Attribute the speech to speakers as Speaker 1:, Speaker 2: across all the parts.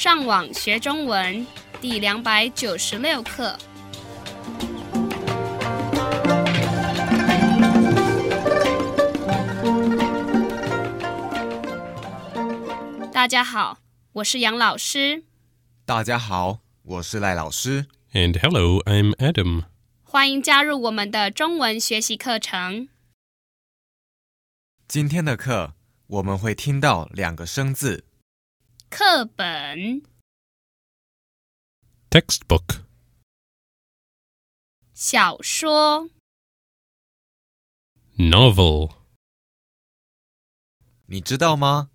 Speaker 1: 上网学中文第两百九十六课。大家好，我是杨老师，
Speaker 2: 大家好，我是赖老师。
Speaker 3: And hello, I'm Adam.
Speaker 1: 欢迎加入我们的中文学习课程。
Speaker 2: 今天的课我们会听到两个生字，
Speaker 1: 课本、
Speaker 3: Textbook,
Speaker 1: 小说、
Speaker 3: novel,
Speaker 2: 你知道吗？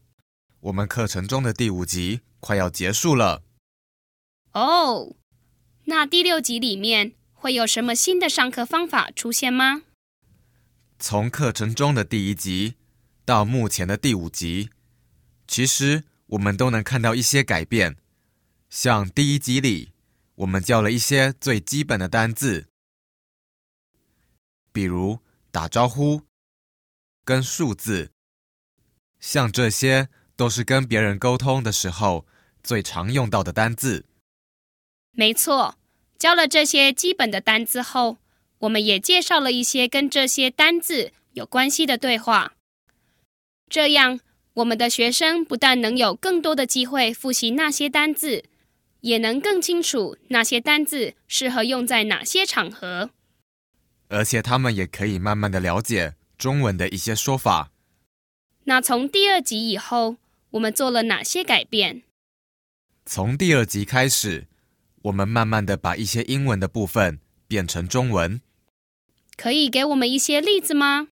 Speaker 2: 我们课程中的第五集快要结束了。
Speaker 1: 哦。那第六集里面会有什么新的上课方法出现吗？
Speaker 2: 从课程中的第一集到目前的第五集，其实我们都能看到一些改变。像第一集里，我们教了一些最基本的单字，比如打招呼跟数字，像这些都是跟别人沟通的时候最常用到的单字。
Speaker 1: 没错，教了这些基本的单字后，我们也介绍了一些跟这些单字有关系的对话。这样，我们的学生不但能有更多的机会复习那些单字，也能更清楚那些单字适合用在哪些场合。
Speaker 2: 而且他们也可以慢慢的了解中文的一些说法。
Speaker 1: 那从第二集以后，我们做了哪些改变？
Speaker 2: 从第二集开始，我们慢慢的把一些英文的部分变成中文，
Speaker 1: 可以给我们一些例子吗？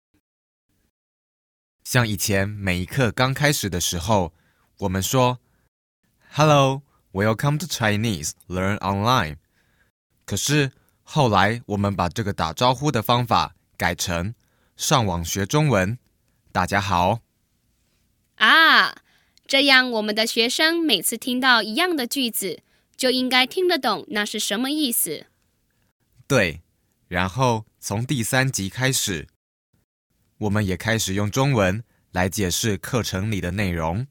Speaker 2: 像以前每一课刚开始的时候，我们说 “Hello, welcome to Chinese Learn Online”，可是后来我们把这个打招呼的方法改成“上网学中文”，大家好。
Speaker 1: 啊，这样我们的学生每次听到一样的句子，就应该听得懂那是什么意思。
Speaker 2: 对，然后从第三集开始，我们也开始用中文来解释课程里的内容。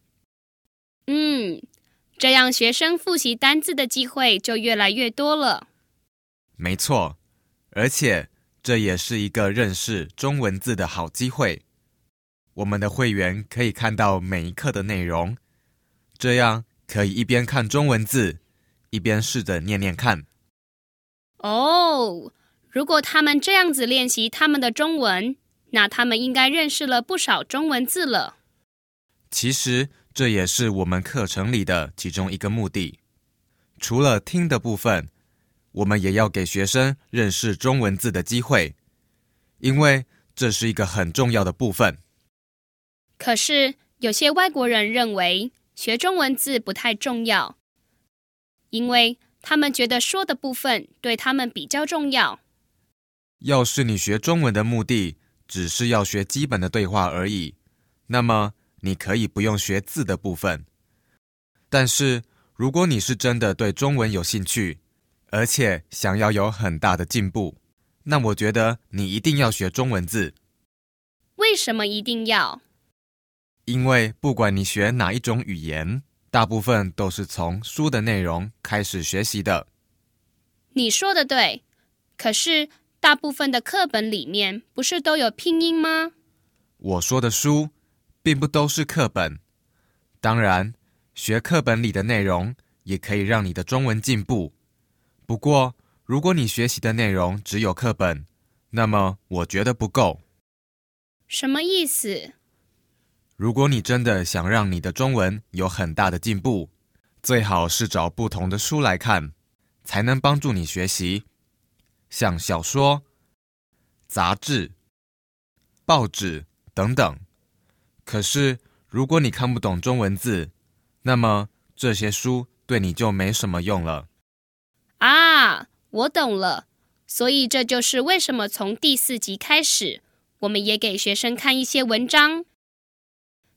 Speaker 1: 嗯，这样学生复习单字的机会就越来越多了。
Speaker 2: 没错，而且这也是一个认识中文字的好机会。我们的会员可以看到每一课的内容，这样可以一边看中文字，一边试着念念看。
Speaker 1: 哦，如果他们这样子练习他们的中文，那他们应该认识了不少中文字了。
Speaker 2: 其实这也是我们课程里的其中一个目的。除了听的部分，我们也要给学生认识中文字的机会，因为这是一个很重要的部分。
Speaker 1: 可是有些外国人认为学中文字不太重要，因为他们觉得说的部分对他们比较重要。
Speaker 2: 要是你学中文的目的只是要学基本的对话而已，那么你可以不用学字的部分。但是如果你是真的对中文有兴趣，而且想要有很大的进步，那我觉得你一定要学中文字。
Speaker 1: 为什么一定要？
Speaker 2: 因为不管你学哪一种语言，大部分都是从书的内容开始学习的。
Speaker 1: 你说的对，可是大部分的课本里面不是都有拼音吗？
Speaker 2: 我说的书，并不都是课本。当然，学课本里的内容也可以让你的中文进步。不过，如果你学习的内容只有课本，那么我觉得不够。
Speaker 1: 什么意思？
Speaker 2: 如果你真的想让你的中文有很大的进步，最好是找不同的书来看，才能帮助你学习。像小说、杂志、报纸等等。可是，如果你看不懂中文字，那么这些书对你就没什么用了。
Speaker 1: 啊，我懂了。所以这就是为什么从第四集开始，我们也给学生看一些文章，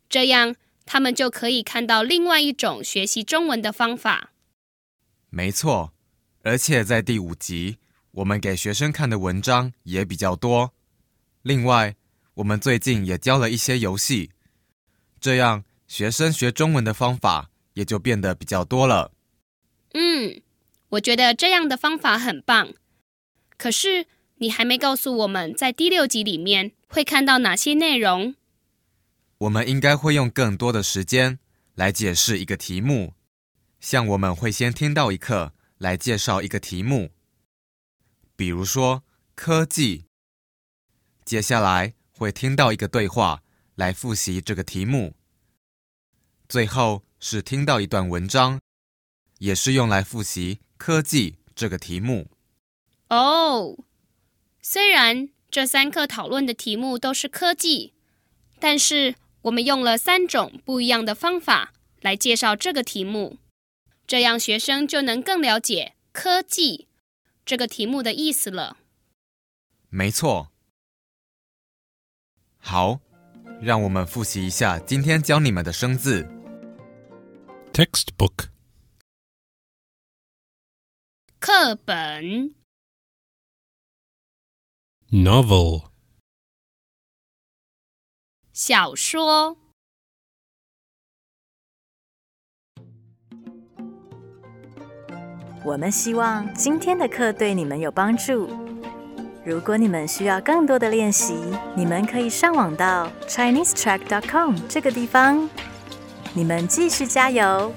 Speaker 1: 这样他们就可以看到另外一种学习中文的方法。
Speaker 2: 没错，而且在第五集，我们给学生看的文章也比较多。另外，我们最近也教了一些游戏，这样学生学中文的方法也就变得比较多了。
Speaker 1: 嗯，我觉得这样的方法很棒。可是你还没告诉我们在第六集里面会看到哪些内容。
Speaker 2: 我们应该会用更多的时间来解释一个题目，像我们会先听到一课来介绍一个题目，比如说科技。接下来会听到一个对话来复习这个题目，最后是听到一段文章，也是用来复习科技这个题目。
Speaker 1: 哦，虽然这三课讨论的题目都是科技，但是我们用了三种不一样的方法来介绍这个题目，这样学生就能更了解科技这个题目的意思了。
Speaker 2: 没错。好，让我们复习一下今天教你们的生字。
Speaker 3: Textbook.
Speaker 1: 课本、
Speaker 3: Novel.
Speaker 1: 小说、
Speaker 4: 我们希望今天的课对你们有帮助。如果你们需要更多的练习，你们可以上网到 ChineseTrack.com 这个地方。你们继续加油，